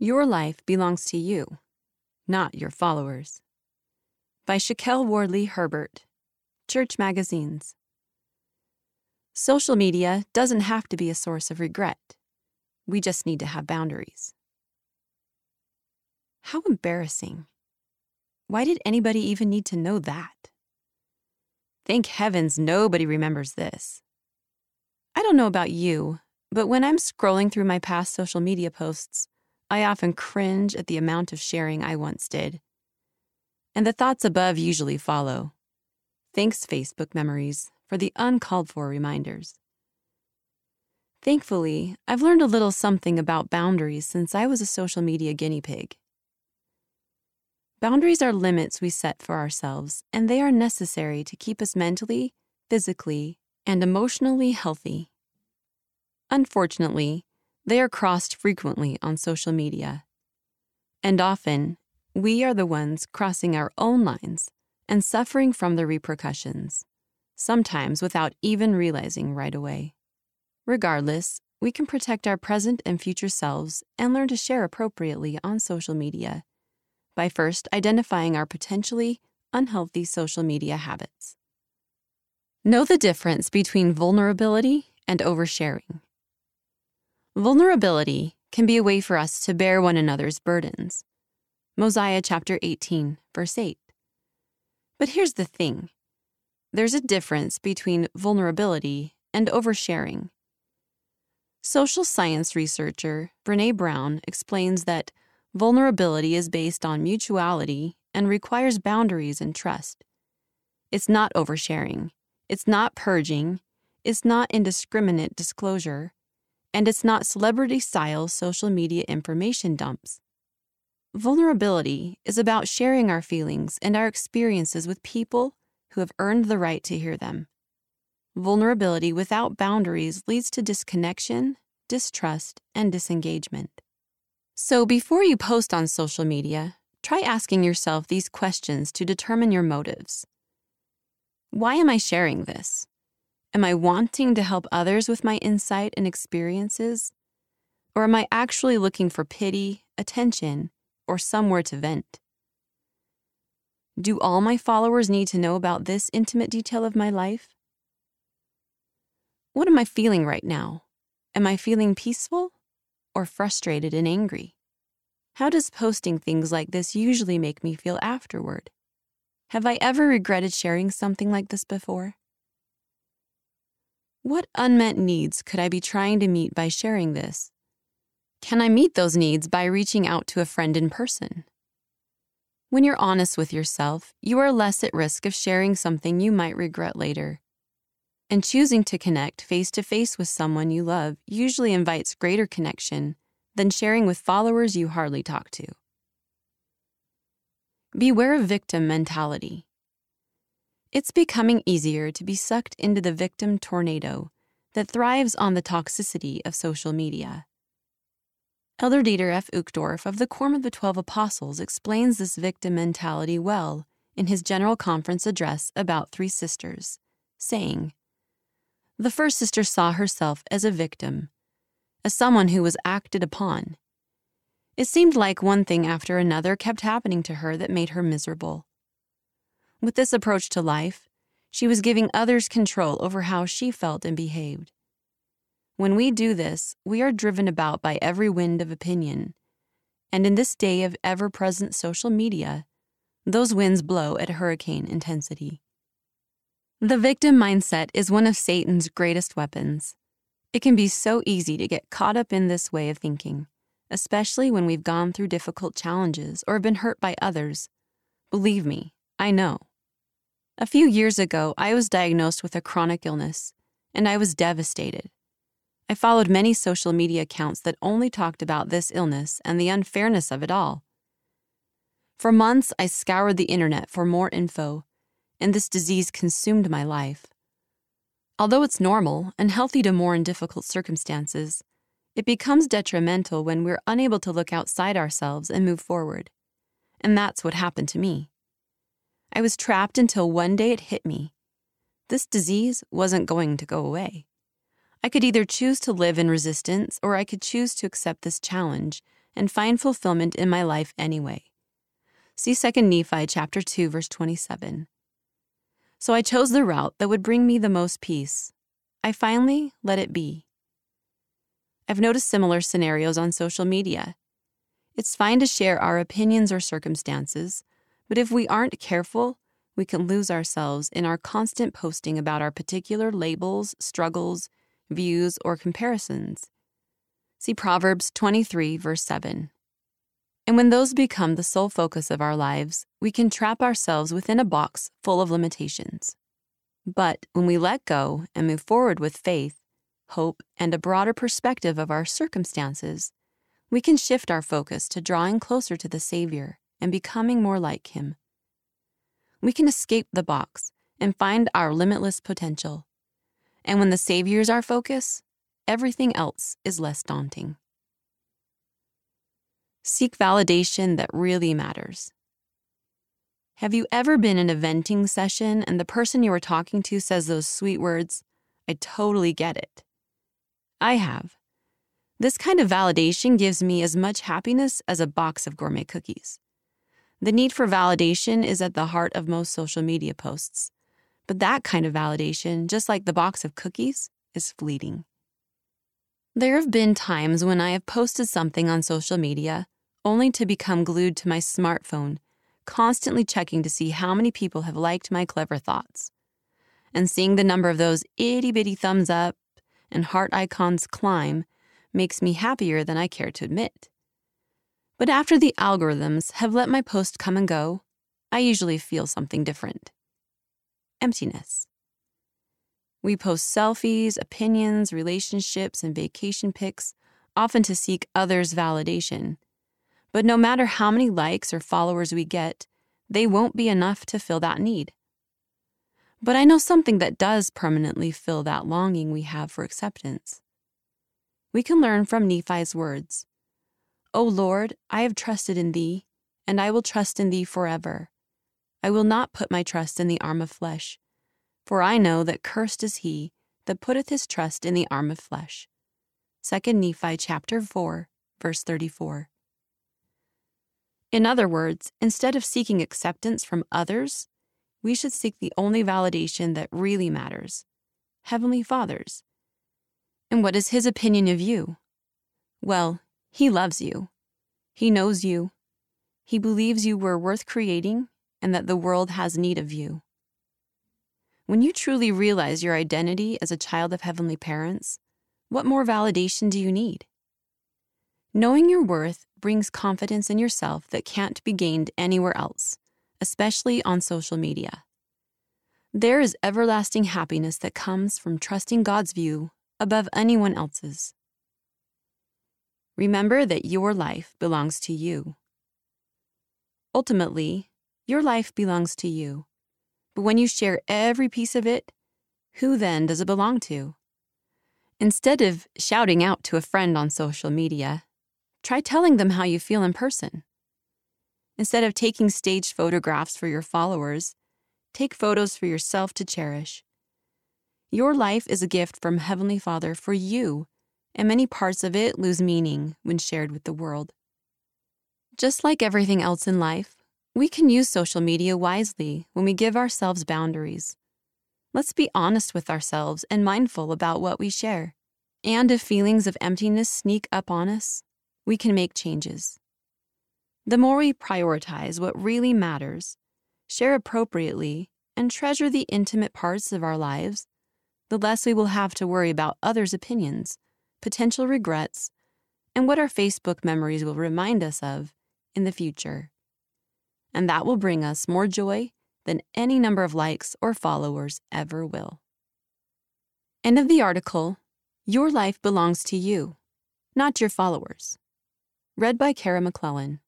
Your life belongs to you, not your followers. By Shaquille Wardley Herbert, Church Magazines. Social media doesn't have to be a source of regret. We just need to have boundaries. How embarrassing. Why did anybody even need to know that? Thank heavens nobody remembers this. I don't know about you, but when I'm scrolling through my past social media posts, I often cringe at the amount of sharing I once did. And the thoughts above usually follow. Thanks, Facebook memories, for the uncalled for reminders. Thankfully, I've learned a little something about boundaries since I was a social media guinea pig. Boundaries are limits we set for ourselves, and they are necessary to keep us mentally, physically, and emotionally healthy. Unfortunately, they are crossed frequently on social media. And often, we are the ones crossing our own lines and suffering from the repercussions, sometimes without even realizing right away. Regardless, we can protect our present and future selves and learn to share appropriately on social media by first identifying our potentially unhealthy social media habits. Know the difference between vulnerability and oversharing. Vulnerability can be a way for us to bear one another's burdens. Mosiah chapter 18, verse 8. But here's the thing there's a difference between vulnerability and oversharing. Social science researcher Brene Brown explains that vulnerability is based on mutuality and requires boundaries and trust. It's not oversharing, it's not purging, it's not indiscriminate disclosure, and it's not celebrity style social media information dumps. Vulnerability is about sharing our feelings and our experiences with people who have earned the right to hear them. Vulnerability without boundaries leads to disconnection, distrust, and disengagement. So before you post on social media, try asking yourself these questions to determine your motives. Why am I sharing this? Am I wanting to help others with my insight and experiences? Or am I actually looking for pity, attention, or somewhere to vent. Do all my followers need to know about this intimate detail of my life? What am I feeling right now? Am I feeling peaceful or frustrated and angry? How does posting things like this usually make me feel afterward? Have I ever regretted sharing something like this before? What unmet needs could I be trying to meet by sharing this? Can I meet those needs by reaching out to a friend in person? When you're honest with yourself, you are less at risk of sharing something you might regret later. And choosing to connect face to face with someone you love usually invites greater connection than sharing with followers you hardly talk to. Beware of victim mentality. It's becoming easier to be sucked into the victim tornado that thrives on the toxicity of social media. Elder Dieter F. Uchtdorf of the Quorum of the Twelve Apostles explains this victim mentality well in his General Conference address about three sisters, saying, The first sister saw herself as a victim, as someone who was acted upon. It seemed like one thing after another kept happening to her that made her miserable. With this approach to life, she was giving others control over how she felt and behaved. When we do this, we are driven about by every wind of opinion. And in this day of ever present social media, those winds blow at hurricane intensity. The victim mindset is one of Satan's greatest weapons. It can be so easy to get caught up in this way of thinking, especially when we've gone through difficult challenges or have been hurt by others. Believe me, I know. A few years ago, I was diagnosed with a chronic illness, and I was devastated. I followed many social media accounts that only talked about this illness and the unfairness of it all. For months, I scoured the internet for more info, and this disease consumed my life. Although it's normal and healthy to mourn difficult circumstances, it becomes detrimental when we're unable to look outside ourselves and move forward. And that's what happened to me. I was trapped until one day it hit me. This disease wasn't going to go away. I could either choose to live in resistance or I could choose to accept this challenge and find fulfillment in my life anyway. See 2 Nephi chapter 2 verse 27. So I chose the route that would bring me the most peace. I finally let it be. I've noticed similar scenarios on social media. It's fine to share our opinions or circumstances, but if we aren't careful, we can lose ourselves in our constant posting about our particular labels, struggles, views, or comparisons. See Proverbs 23, verse 7. And when those become the sole focus of our lives, we can trap ourselves within a box full of limitations. But when we let go and move forward with faith, hope, and a broader perspective of our circumstances, we can shift our focus to drawing closer to the Savior and becoming more like Him. We can escape the box and find our limitless potential. And when the Savior is our focus, everything else is less daunting. Seek validation that really matters. Have you ever been in a venting session and the person you were talking to says those sweet words, I totally get it? I have. This kind of validation gives me as much happiness as a box of gourmet cookies. The need for validation is at the heart of most social media posts. But that kind of validation, just like the box of cookies, is fleeting. There have been times when I have posted something on social media only to become glued to my smartphone, constantly checking to see how many people have liked my clever thoughts. And seeing the number of those itty bitty thumbs up and heart icons climb makes me happier than I care to admit. But after the algorithms have let my post come and go, I usually feel something different emptiness. We post selfies, opinions, relationships, and vacation pics, often to seek others' validation. But no matter how many likes or followers we get, they won't be enough to fill that need. But I know something that does permanently fill that longing we have for acceptance. We can learn from Nephi's words O Lord, I have trusted in thee, and I will trust in thee forever. I will not put my trust in the arm of flesh, for I know that cursed is he that putteth his trust in the arm of flesh. 2 Nephi chapter 4, verse 34. In other words, instead of seeking acceptance from others, we should seek the only validation that really matters Heavenly Father's. And what is His opinion of you? Well, He loves you. He knows you. He believes you were worth creating and that the world has need of you. When you truly realize your identity as a child of heavenly parents, what more validation do you need? Knowing your worth brings confidence in yourself that can't be gained anywhere else, especially on social media. There is everlasting happiness that comes from trusting God's view above anyone else's. Remember that your life belongs to you. Ultimately, your life belongs to you. But when you share every piece of it, who then does it belong to? Instead of shouting out to a friend on social media, Try telling them how you feel in person. Instead of taking staged photographs for your followers, take photos for yourself to cherish. Your life is a gift from Heavenly Father for you, and many parts of it lose meaning when shared with the world. Just like everything else in life, we can use social media wisely when we give ourselves boundaries. Let's be honest with ourselves and mindful about what we share. And if feelings of emptiness sneak up on us, we can make changes. The more we prioritize what really matters, share appropriately, and treasure the intimate parts of our lives, the less we will have to worry about others' opinions, potential regrets, and what our Facebook memories will remind us of in the future. And that will bring us more joy than any number of likes or followers ever will. End of the article Your life belongs to you, not your followers. Read by Kara McClellan.